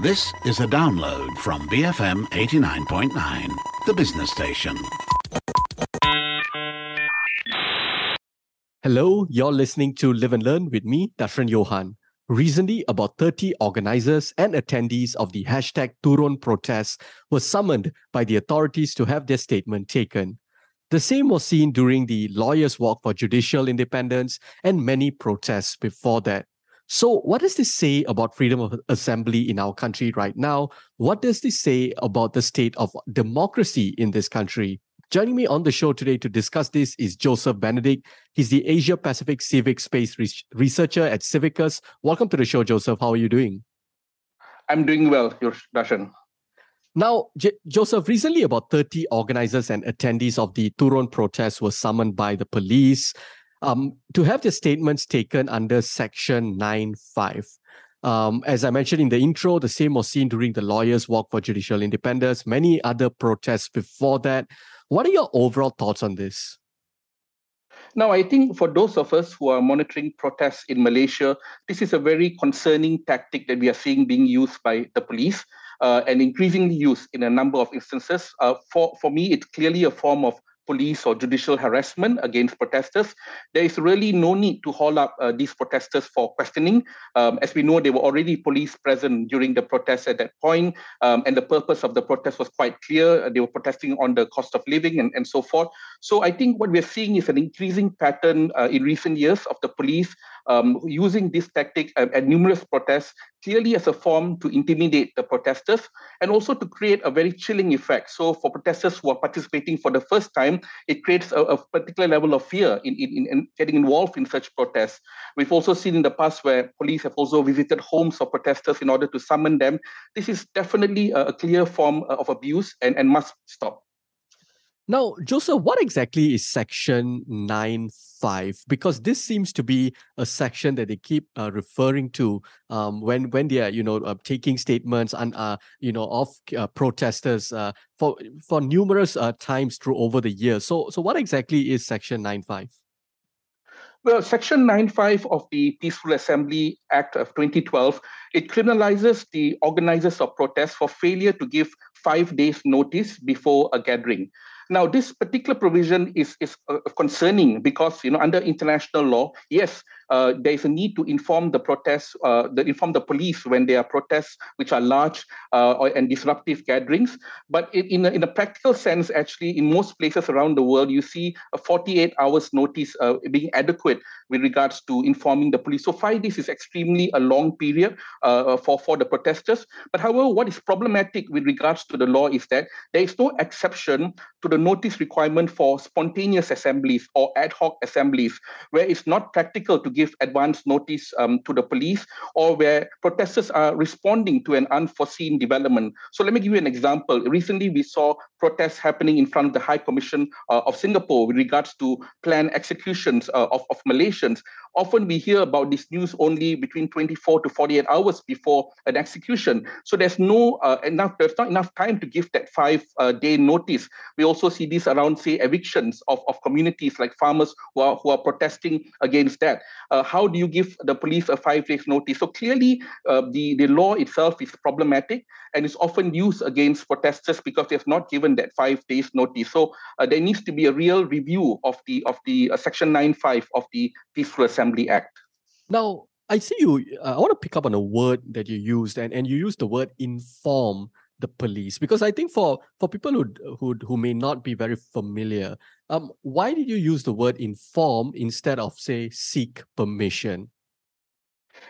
This is a download from BFM 89.9, the business station. Hello, you're listening to Live and Learn with me, Dashran Johan. Recently, about 30 organizers and attendees of the hashtag Turun protest were summoned by the authorities to have their statement taken. The same was seen during the Lawyers' Walk for Judicial Independence and many protests before that. So, what does this say about freedom of assembly in our country right now? What does this say about the state of democracy in this country? Joining me on the show today to discuss this is Joseph Benedict. He's the Asia Pacific Civic Space Re- Researcher at Civicus. Welcome to the show, Joseph. How are you doing? I'm doing well, your Darshan. Now, J- Joseph, recently about 30 organizers and attendees of the Turun protest were summoned by the police um, to have their statements taken under Section 9.5. Um, as I mentioned in the intro, the same was seen during the Lawyers' Walk for Judicial Independence, many other protests before that. What are your overall thoughts on this? Now, I think for those of us who are monitoring protests in Malaysia, this is a very concerning tactic that we are seeing being used by the police uh, and increasingly used in a number of instances. Uh, for, for me, it's clearly a form of police or judicial harassment against protesters, there is really no need to haul up uh, these protesters for questioning. Um, as we know, there were already police present during the protest at that point, um, and the purpose of the protest was quite clear. They were protesting on the cost of living and, and so forth. So I think what we're seeing is an increasing pattern uh, in recent years of the police um, using this tactic at, numerous protests clearly as a form to intimidate the protesters and also to create a very chilling effect. So for protesters who are participating for the first time, it creates a, a particular level of fear in, in, in, getting involved in such protests. We've also seen in the past where police have also visited homes of protesters in order to summon them. This is definitely a, a clear form of abuse and, and must stop. Now, Joseph, what exactly is Section 9.5? Because this seems to be a section that they keep uh, referring to um, when when they are, you know, uh, taking statements and, uh, you know, of uh, protesters uh, for for numerous uh, times through over the years. So, so what exactly is Section 9.5? Well, Section 9.5 of the Peaceful Assembly Act of 2012, it criminalizes the organizers of protests for failure to give five days notice before a gathering. Now, this particular provision is, is uh, concerning because, you know, under international law, yes, uh, there is a need to inform the protests, uh, the, inform the police when there are protests which are large uh, and disruptive gatherings. But in, in, a, in a practical sense, actually, in most places around the world, you see a 48 hours notice uh, being adequate with regards to informing the police. So five days is extremely a long period uh, for, for the protesters. But however, what is problematic with regards to the law is that there is no exception to the notice requirement for spontaneous assemblies or ad hoc assemblies, where it's not practical to give advance notice um, to the police or where protesters are responding to an unforeseen development. So let me give you an example. Recently, we saw protests happening in front of the High Commission uh, of Singapore with regards to planned executions uh, of, of Malaysians. Often we hear about this news only between 24 to 48 hours before an execution. So there's no uh, enough, there's not enough time to give that five uh, day notice. We also see this around, say, evictions of, of communities like farmers who are, who are protesting against that uh, how do you give the police a five days notice? So clearly, uh, the, the law itself is problematic and is often used against protesters because they have not given that five days notice. So uh, there needs to be a real review of the of the uh, Section 9.5 of the Peaceful Assembly Act. Now, I see you. Uh, I want to pick up on a word that you used, and, and you used the word inform the police because i think for for people who who who may not be very familiar um why did you use the word inform instead of say seek permission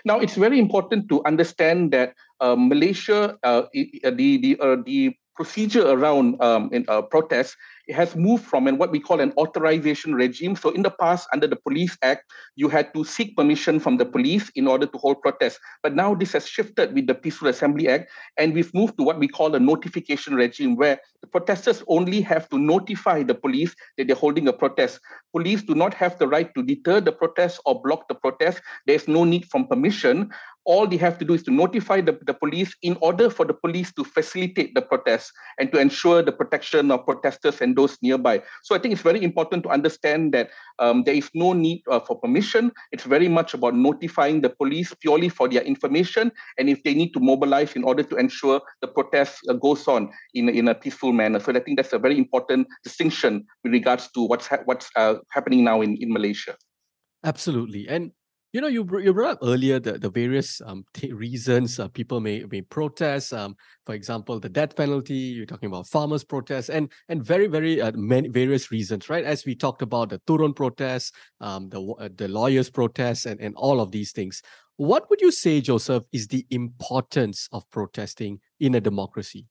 now it's very important to understand that uh, malaysia uh, the the uh, the procedure around um, in, uh, protests has moved from what we call an authorization regime. So in the past, under the Police Act, you had to seek permission from the police in order to hold protests. But now this has shifted with the Peaceful Assembly Act, and we've moved to what we call a notification regime, where the protesters only have to notify the police that they're holding a protest. Police do not have the right to deter the protest or block the protest. There's no need from permission all they have to do is to notify the, the police in order for the police to facilitate the protest and to ensure the protection of protesters and those nearby. So I think it's very important to understand that um, there is no need uh, for permission. It's very much about notifying the police purely for their information and if they need to mobilize in order to ensure the protest uh, goes on in, in a peaceful manner. So I think that's a very important distinction with regards to what's ha- what's uh, happening now in, in Malaysia. Absolutely. And you know, you you brought up earlier the the various um t- reasons uh, people may may protest. Um, for example, the death penalty. You're talking about farmers' protests, and and very very uh, many various reasons, right? As we talked about the Turun protests, um, the uh, the lawyers' protests, and and all of these things. What would you say, Joseph, is the importance of protesting in a democracy?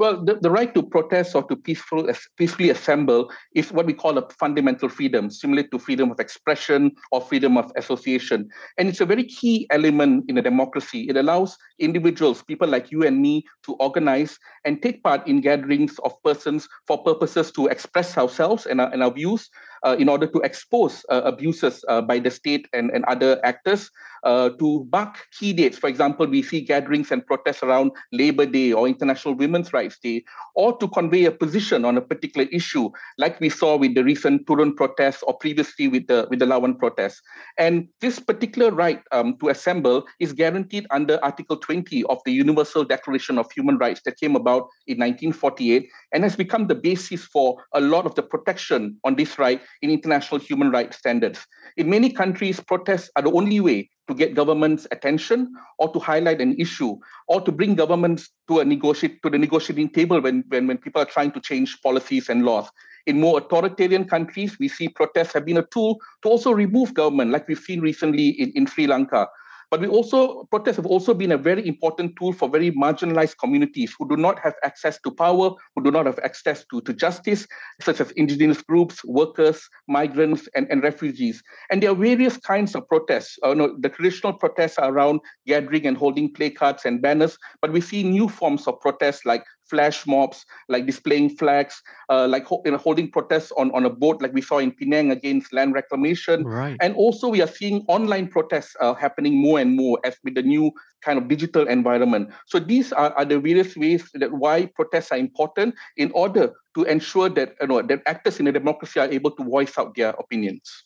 Well, the, the right to protest or to peaceful, peacefully assemble is what we call a fundamental freedom, similar to freedom of expression or freedom of association. And it's a very key element in a democracy. It allows individuals, people like you and me, to organize and take part in gatherings of persons for purposes to express ourselves and our, and our views, in order to expose uh, abuses uh, by the state and, and other actors uh, to mark key dates. For example, we see gatherings and protests around Labor Day or International Women's Rights Day, or to convey a position on a particular issue, like we saw with the recent Turun protests or previously with the with the Lawan protests. And this particular right um, to assemble is guaranteed under Article 20 of the Universal Declaration of Human Rights that came about in 1948 and has become the basis for a lot of the protection on this right in international human rights standards. In many countries, protests are the only way to get government's attention or to highlight an issue or to bring governments to a negotiate to the negotiating table when, when, when people are trying to change policies and laws. In more authoritarian countries, we see protests have been a tool to also remove government, like we've seen recently in, in Sri Lanka. But we also protests have also been a very important tool for very marginalized communities who do not have access to power, who do not have access to, to justice, such as indigenous groups, workers, migrants, and, and refugees. And there are various kinds of protests. Uh, no, the traditional protests are around gathering and holding placards and banners, but we see new forms of protests like flash mobs, like displaying flags, uh, like ho- you know, holding protests on, on a boat, like we saw in Penang against land reclamation. Right. And also, we are seeing online protests uh, happening more and more as with the new kind of digital environment. So these are, are the various ways that why protests are important in order to ensure that you know that actors in a democracy are able to voice out their opinions.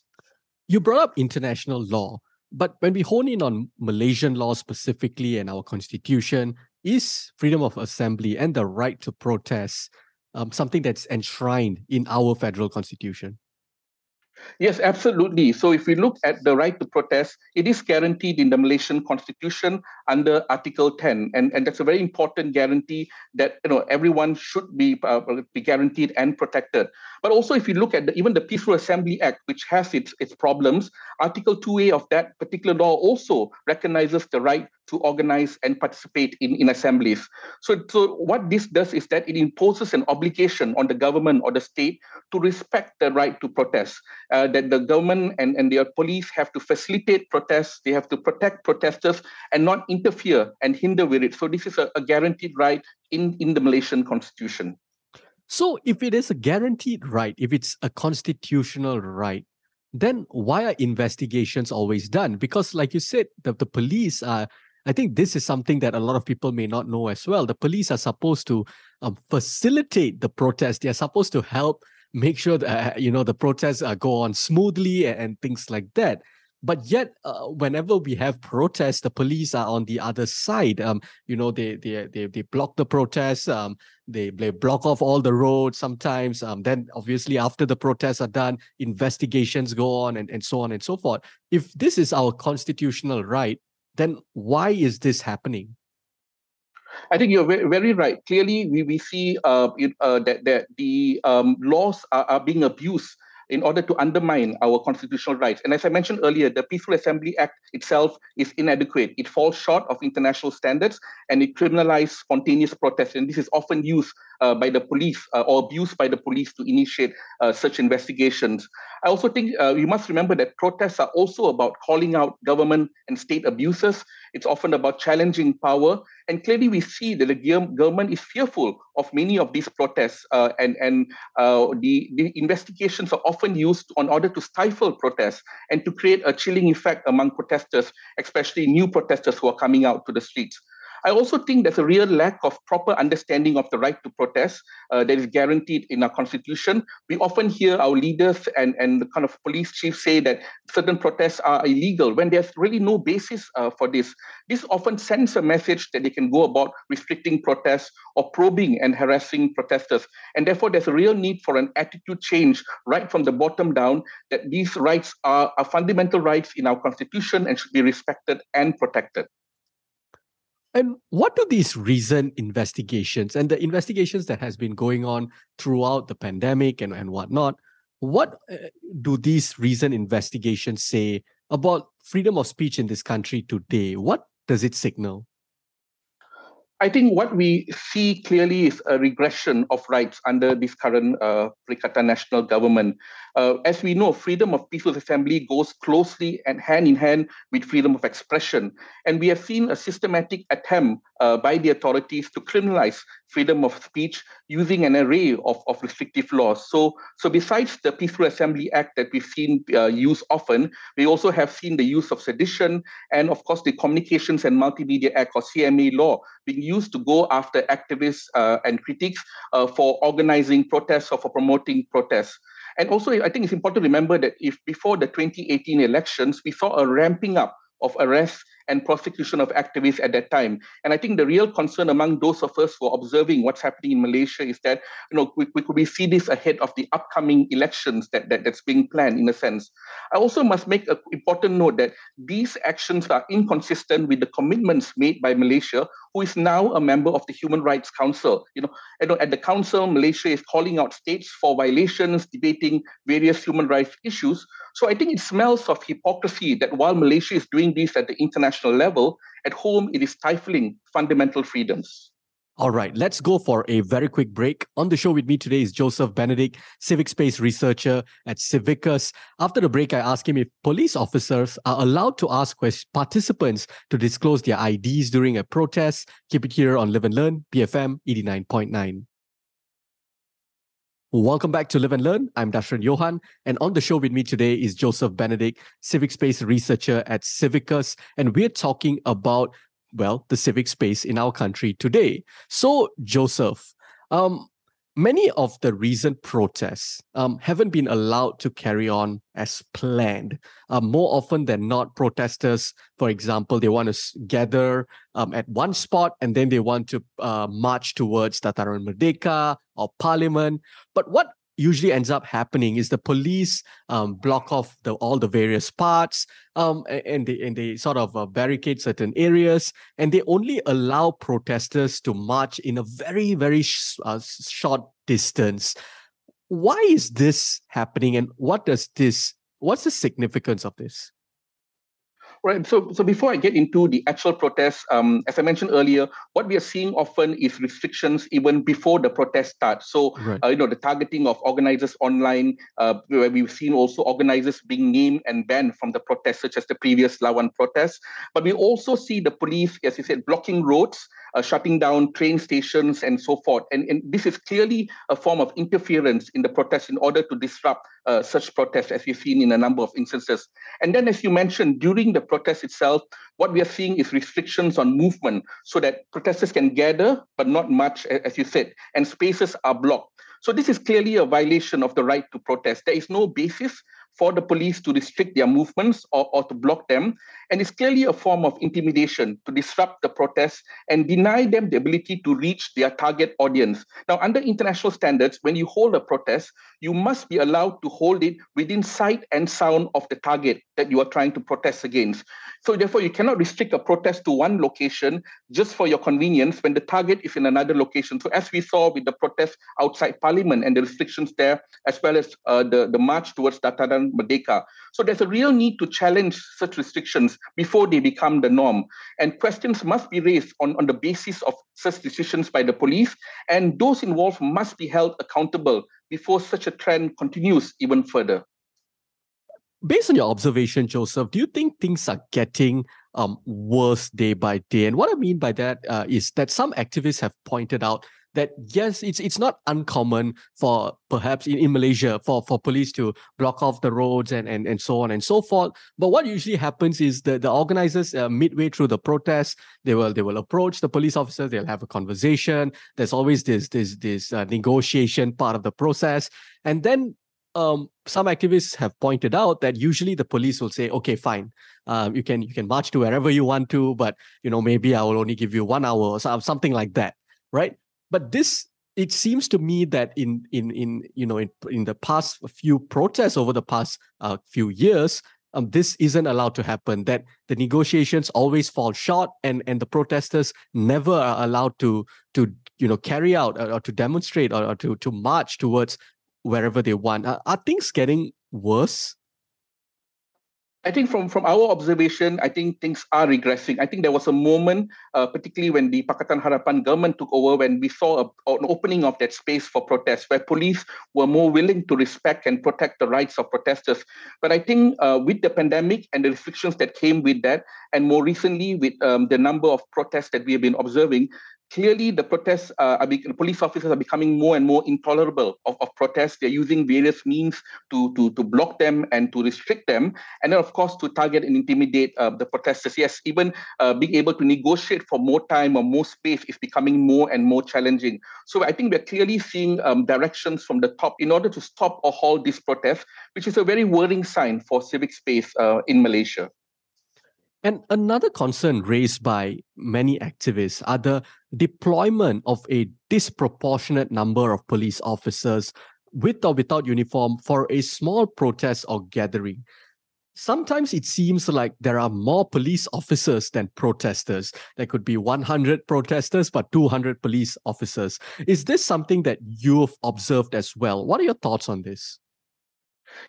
You brought up international law. But when we hone in on Malaysian law specifically and our constitution, is freedom of assembly and the right to protest um, something that's enshrined in our federal constitution? Yes, absolutely. So if we look at the right to protest, it is guaranteed in the Malaysian constitution under Article 10. And, and that's a very important guarantee that you know everyone should be, uh, be guaranteed and protected. But also if you look at the, even the Peaceful Assembly Act, which has its, its problems, Article 2A of that particular law also recognizes the right to organize and participate in, in assemblies. So, so what this does is that it imposes an obligation on the government or the state to respect the right to protest. Uh, that the government and, and their police have to facilitate protests, they have to protect protesters and not interfere and hinder with it. So this is a, a guaranteed right in, in the Malaysian constitution. So, if it is a guaranteed right, if it's a constitutional right, then why are investigations always done? Because, like you said, the, the police are, I think this is something that a lot of people may not know as well. The police are supposed to um, facilitate the protest, they are supposed to help make sure that, uh, you know, the protests uh, go on smoothly and, and things like that. But yet uh, whenever we have protests the police are on the other side. Um you know they they they, they block the protests um they, they block off all the roads sometimes. Um then obviously after the protests are done investigations go on and, and so on and so forth. If this is our constitutional right then why is this happening I think you're very, very right. Clearly, we, we see uh, uh, that, that the um, laws are, are being abused in order to undermine our constitutional rights. And as I mentioned earlier, the Peaceful Assembly Act itself is inadequate. It falls short of international standards and it criminalizes spontaneous protest. And this is often used uh, by the police uh, or abused by the police to initiate uh, such investigations. I also think uh, we must remember that protests are also about calling out government and state abuses. It's often about challenging power. And clearly, we see that the government is fearful of many of these protests, uh, and and uh, the the investigations are often used in order to stifle protests and to create a chilling effect among protesters, especially new protesters who are coming out to the streets. I also think there's a real lack of proper understanding of the right to protest uh, that is guaranteed in our constitution. We often hear our leaders and, and the kind of police chiefs say that certain protests are illegal when there's really no basis uh, for this. This often sends a message that they can go about restricting protests or probing and harassing protesters. And therefore, there's a real need for an attitude change right from the bottom down that these rights are, are fundamental rights in our constitution and should be respected and protected. And what do these recent investigations and the investigations that has been going on throughout the pandemic and, and whatnot, what uh, do these recent investigations say about freedom of speech in this country today? What does it signal? I think what we see clearly is a regression of rights under this current uh, national government. Uh, as we know, freedom of peaceful assembly goes closely and hand in hand with freedom of expression. And we have seen a systematic attempt uh, by the authorities to criminalize freedom of speech using an array of, of restrictive laws. So, so besides the Peaceful Assembly Act that we've seen uh, used often, we also have seen the use of sedition and, of course, the Communications and Multimedia Act or CMA law being used to go after activists uh, and critics uh, for organizing protests or for promoting protests. And also, I think it's important to remember that if before the 2018 elections, we saw a ramping up of arrests and prosecution of activists at that time. And I think the real concern among those of us who are observing what's happening in Malaysia is that, you know, we, we could we see this ahead of the upcoming elections that, that that's being planned in a sense. I also must make an important note that these actions are inconsistent with the commitments made by Malaysia, who is now a member of the Human Rights Council. You know, at the council, Malaysia is calling out states for violations, debating various human rights issues. So I think it smells of hypocrisy that while Malaysia is doing this at the international level, at home it is stifling fundamental freedoms. All right, let's go for a very quick break. On the show with me today is Joseph Benedict, civic space researcher at Civicus. After the break, I asked him if police officers are allowed to ask participants to disclose their IDs during a protest. Keep it here on Live and Learn, BFM 89.9. Welcome back to Live and Learn. I'm Dashran Johan, and on the show with me today is Joseph Benedict, civic space researcher at Civicus, and we're talking about well, the civic space in our country today. So, Joseph, um, many of the recent protests um, haven't been allowed to carry on as planned. Uh, more often than not, protesters, for example, they want to gather um, at one spot and then they want to uh, march towards Dataran Merdeka or Parliament. But what usually ends up happening is the police um, block off the, all the various parts um, and they and they sort of uh, barricade certain areas and they only allow protesters to march in a very very sh- uh, short distance. Why is this happening and what does this what's the significance of this Right. So, so before I get into the actual protests, um, as I mentioned earlier, what we are seeing often is restrictions even before the protest starts. So, right. uh, you know, the targeting of organizers online, uh, where we've seen also organizers being named and banned from the protests, such as the previous Lawan protests. But we also see the police, as you said, blocking roads uh, shutting down train stations and so forth. And, and this is clearly a form of interference in the protest in order to disrupt uh, such protests, as we've seen in a number of instances. And then, as you mentioned, during the protest itself, what we are seeing is restrictions on movement so that protesters can gather, but not much, as you said, and spaces are blocked. So this is clearly a violation of the right to protest. There is no basis for the police to restrict their movements or, or to block them. And it's clearly a form of intimidation to disrupt the protests and deny them the ability to reach their target audience. Now, under international standards, when you hold a protest, you must be allowed to hold it within sight and sound of the target that you are trying to protest against. So, therefore, you cannot restrict a protest to one location just for your convenience when the target is in another location. So, as we saw with the protest outside Parliament and the restrictions there, as well as uh, the, the march towards Dataran Merdeka. So, there's a real need to challenge such restrictions before they become the norm. And questions must be raised on, on the basis of such decisions by the police, and those involved must be held accountable before such a trend continues even further. Based on your observation, Joseph, do you think things are getting um, worse day by day. And what I mean by that uh, is that some activists have pointed out that yes, it's it's not uncommon for perhaps in, in Malaysia for, for police to block off the roads and, and, and so on and so forth. But what usually happens is the, the organizers uh, midway through the protest, they will they will approach the police officers, they'll have a conversation. There's always this this this uh, negotiation part of the process. And then um, some activists have pointed out that usually the police will say, "Okay, fine, um, you can you can march to wherever you want to, but you know maybe I will only give you one hour or something like that, right?" But this it seems to me that in in in you know in, in the past few protests over the past uh, few years um, this isn't allowed to happen that the negotiations always fall short and and the protesters never are allowed to to you know carry out or, or to demonstrate or, or, to to march towards wherever they want. Are, are things getting worse? I think from, from our observation, I think things are regressing. I think there was a moment, uh, particularly when the Pakatan Harapan government took over, when we saw a, an opening of that space for protest, where police were more willing to respect and protect the rights of protesters. But I think uh, with the pandemic and the restrictions that came with that, and more recently with um, the number of protests that we have been observing, clearly the protests uh, are be- police officers are becoming more and more intolerable of, of protests. They're using various means to, to to block them and to restrict them. And then of course to target and intimidate uh, the protesters. Yes even uh, being able to negotiate for more time or more space is becoming more and more challenging. So i think we're clearly seeing um, directions from the top in order to stop or halt these protests which is a very worrying sign for civic space uh, in malaysia and another concern raised by many activists are the deployment of a disproportionate number of police officers with or without uniform for a small protest or gathering. Sometimes it seems like there are more police officers than protesters. There could be 100 protesters, but 200 police officers. Is this something that you've observed as well? What are your thoughts on this?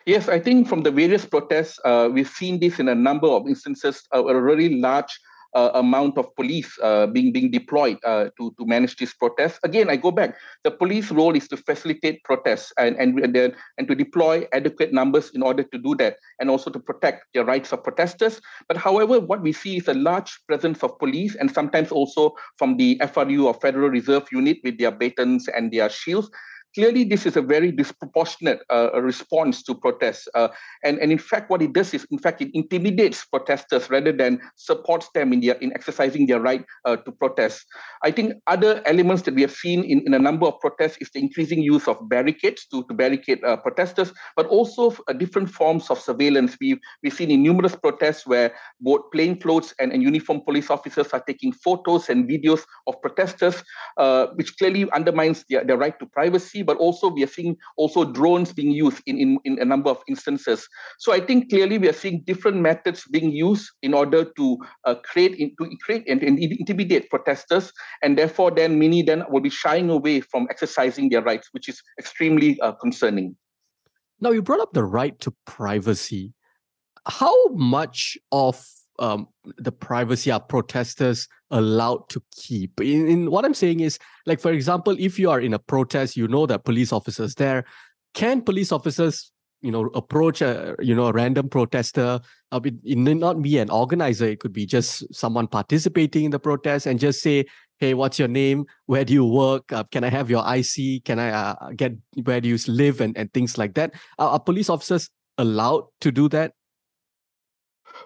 Yes, I think from the various protests, uh, we've seen this in a number of instances, uh, a really large uh, amount of police uh, being being deployed uh, to to manage these protests. Again, I go back. The police role is to facilitate protests and and and, then, and to deploy adequate numbers in order to do that, and also to protect the rights of protesters. But however, what we see is a large presence of police, and sometimes also from the FRU or Federal Reserve Unit with their batons and their shields clearly this is a very disproportionate uh, response to protests. Uh, and, and in fact, what it does is, in fact, it intimidates protesters rather than supports them in, their, in exercising their right uh, to protest. I think other elements that we have seen in, in a number of protests is the increasing use of barricades to, to barricade uh, protesters, but also uh, different forms of surveillance. We've, we've seen in numerous protests where both plainclothes and, and uniformed police officers are taking photos and videos of protesters, uh, which clearly undermines their, their right to privacy but also we are seeing also drones being used in, in, in a number of instances. So I think clearly we are seeing different methods being used in order to uh, create to create and, and, intimidate protesters, and therefore then many then will be shying away from exercising their rights, which is extremely uh, concerning. Now you brought up the right to privacy. How much of um, the privacy are protesters allowed to keep? In, in what I'm saying is, like for example, if you are in a protest, you know that police officers there. Can police officers, you know, approach a you know a random protester? Uh, it, it may not be an organizer; it could be just someone participating in the protest, and just say, "Hey, what's your name? Where do you work? Uh, can I have your IC? Can I uh, get where do you live?" and and things like that. are police officers allowed to do that?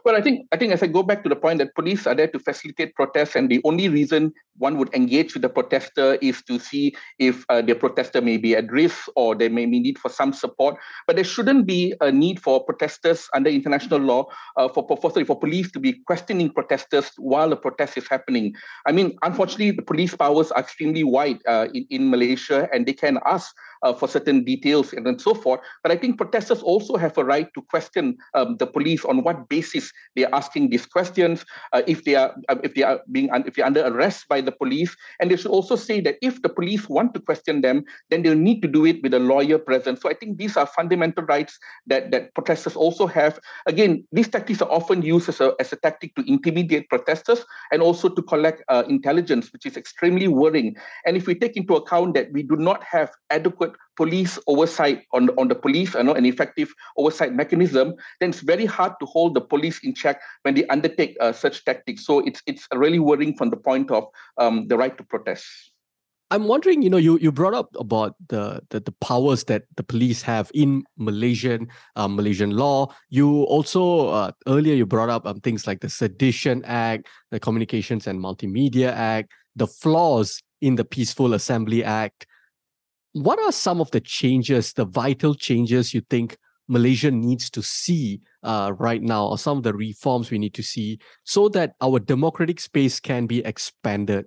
Well, I think I think as I go back to the point that police are there to facilitate protests, and the only reason one would engage with the protester is to see if uh, the protester may be at risk or they may be need for some support. But there shouldn't be a need for protesters under international law uh, for, for for police to be questioning protesters while the protest is happening. I mean, unfortunately, the police powers are extremely wide uh, in, in Malaysia, and they can ask uh, for certain details and, and so forth. But I think protesters also have a right to question um, the police on what basis they are asking these questions, uh, if they are uh, if they are being if they're under arrest by the police, and they should also say that if the police want to question them, then they'll need to do it with a lawyer present. So I think these are fundamental rights that that protesters also have. Again, these tactics are often used as a as a tactic to intimidate protesters and also to collect uh, intelligence, which is extremely worrying. And if we take into account that we do not have adequate police oversight on, on the police, you know, an effective oversight mechanism, then it's very hard to hold the police in check when they undertake uh, such tactics. So it's it's really worrying from the point of um, the right to protest. I'm wondering, you know, you, you brought up about the, the, the powers that the police have in Malaysian um, Malaysian law. You also uh, earlier you brought up um, things like the Sedition Act, the Communications and Multimedia Act, the flaws in the Peaceful Assembly Act. What are some of the changes, the vital changes you think Malaysia needs to see uh, right now, or some of the reforms we need to see so that our democratic space can be expanded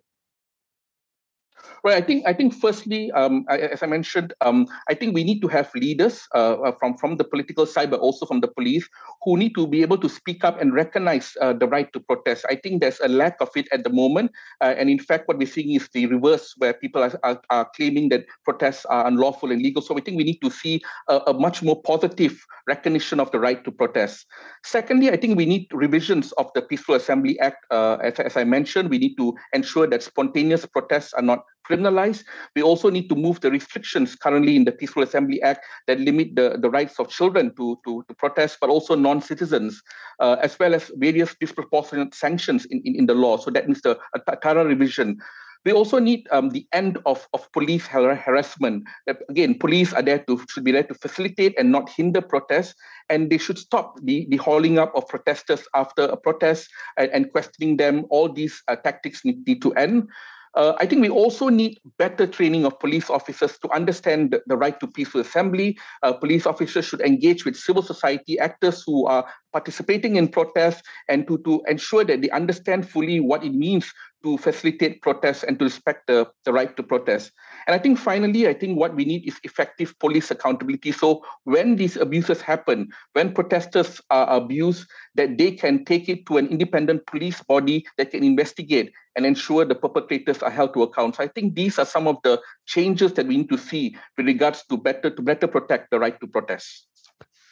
Right. I think. I think. Firstly, um, as I mentioned, um, I think we need to have leaders uh, uh, from from the political side, but also from the police, who need to be able to speak up and recognize uh, the right to protest. I think there's a lack of it at the moment, uh, and in fact, what we're seeing is the reverse, where people are, are, are, claiming that protests are unlawful and legal. So I think we need to see a, a much more positive recognition of the right to protest. Secondly, I think we need revisions of the Peaceful Assembly Act. Uh, as, as I mentioned, we need to ensure that spontaneous protests are not criminalized. We also need to move the restrictions currently in the Peaceful Assembly Act that limit the, the rights of children to, to, to protest, but also non-citizens, uh, as well as various disproportionate sanctions in, in, in the law. So that means the a thorough revision. We also need um, the end of, of police harassment. Again, police are there to should be there to facilitate and not hinder protests, and they should stop the, the hauling up of protesters after a protest and, and questioning them. All these uh, tactics need, need to end. Uh, I think we also need better training of police officers to understand the, right to peaceful assembly. Uh, police officers should engage with civil society actors who are participating in protests and to, to ensure that they understand fully what it means to facilitate protests and to respect the, the right to protest. And I think finally, I think what we need is effective police accountability. So when these abuses happen, when protesters are abused, that they can take it to an independent police body that can investigate and ensure the perpetrators are held to account. So I think these are some of the changes that we need to see with regards to better to better protect the right to protest.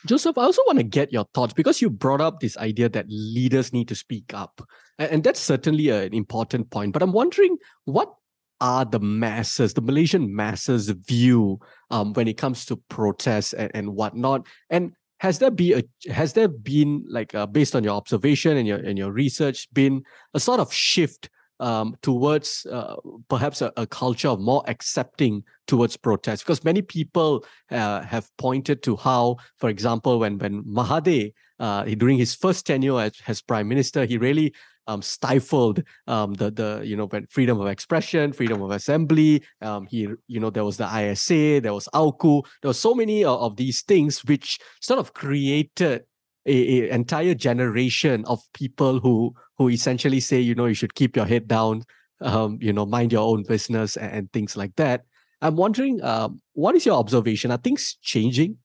Joseph, I also want to get your thoughts because you brought up this idea that leaders need to speak up. And that's certainly an important point. But I'm wondering what are the masses, the Malaysian masses' view um, when it comes to protests and, and whatnot? And has there be a has there been like uh, based on your observation and your and your research been a sort of shift um, towards uh, perhaps a, a, culture of more accepting towards protest because many people uh, have pointed to how for example when when Mahathir uh, during his first tenure as, as prime minister he really um, stifled um, the the you know freedom of expression, freedom of assembly. Um, he you know there was the ISA, there was AUKU, there were so many of these things which sort of created a, a, entire generation of people who who essentially say you know you should keep your head down um, you know mind your own business and, and things like that. I'm wondering um, what is your observation? Are things changing?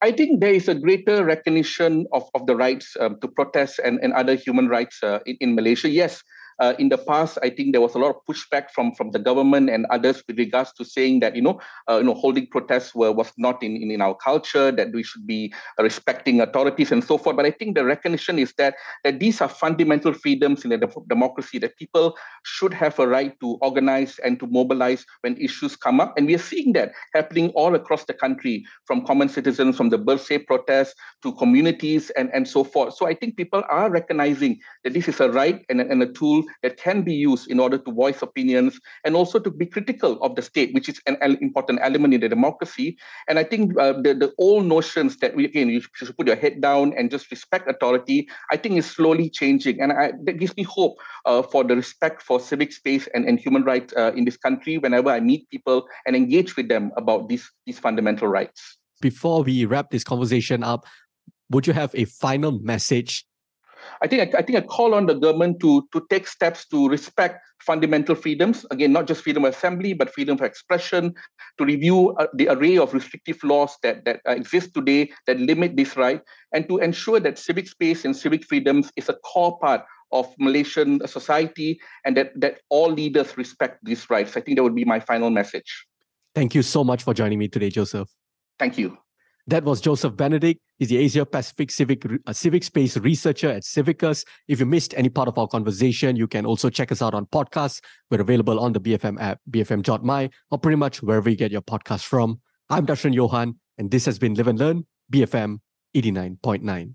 I think there is a greater recognition of, of the rights um, to protest and, and other human rights uh, in, in Malaysia. Yes, uh, in the past, I think there was a lot of pushback from, from the government and others with regards to saying that you know, uh, you know, holding protests were was not in, in, in our culture, that we should be respecting authorities and so forth. But I think the recognition is that that these are fundamental freedoms in a de- democracy that people should have a right to organize and to mobilize when issues come up, and we are seeing that happening all across the country, from common citizens, from the birthday protests to communities and and so forth. So I think people are recognizing that this is a right and, and a tool that can be used in order to voice opinions and also to be critical of the state, which is an important element in the democracy. And I think uh, the, the old notions that we, again, you should put your head down and just respect authority, I think is slowly changing. And I, that gives me hope uh, for the respect for civic space and, and human rights uh, in this country whenever I meet people and engage with them about these, these fundamental rights. Before we wrap this conversation up, would you have a final message I think I, I, think I call on the government to to take steps to respect fundamental freedoms. Again, not just freedom of assembly, but freedom of expression. To review uh, the array of restrictive laws that that uh, exist today that limit this right, and to ensure that civic space and civic freedoms is a core part of Malaysian society, and that that all leaders respect these rights. I think that would be my final message. Thank you so much for joining me today, Joseph. Thank you. That was Joseph Benedict. He's the Asia Pacific Civic, uh, Civic Space researcher at Civicus. If you missed any part of our conversation, you can also check us out on podcasts. We're available on the BFM app, bfm.my, or pretty much wherever you get your podcast from. I'm Dashran Johan, and this has been Live and Learn, BFM 89.9.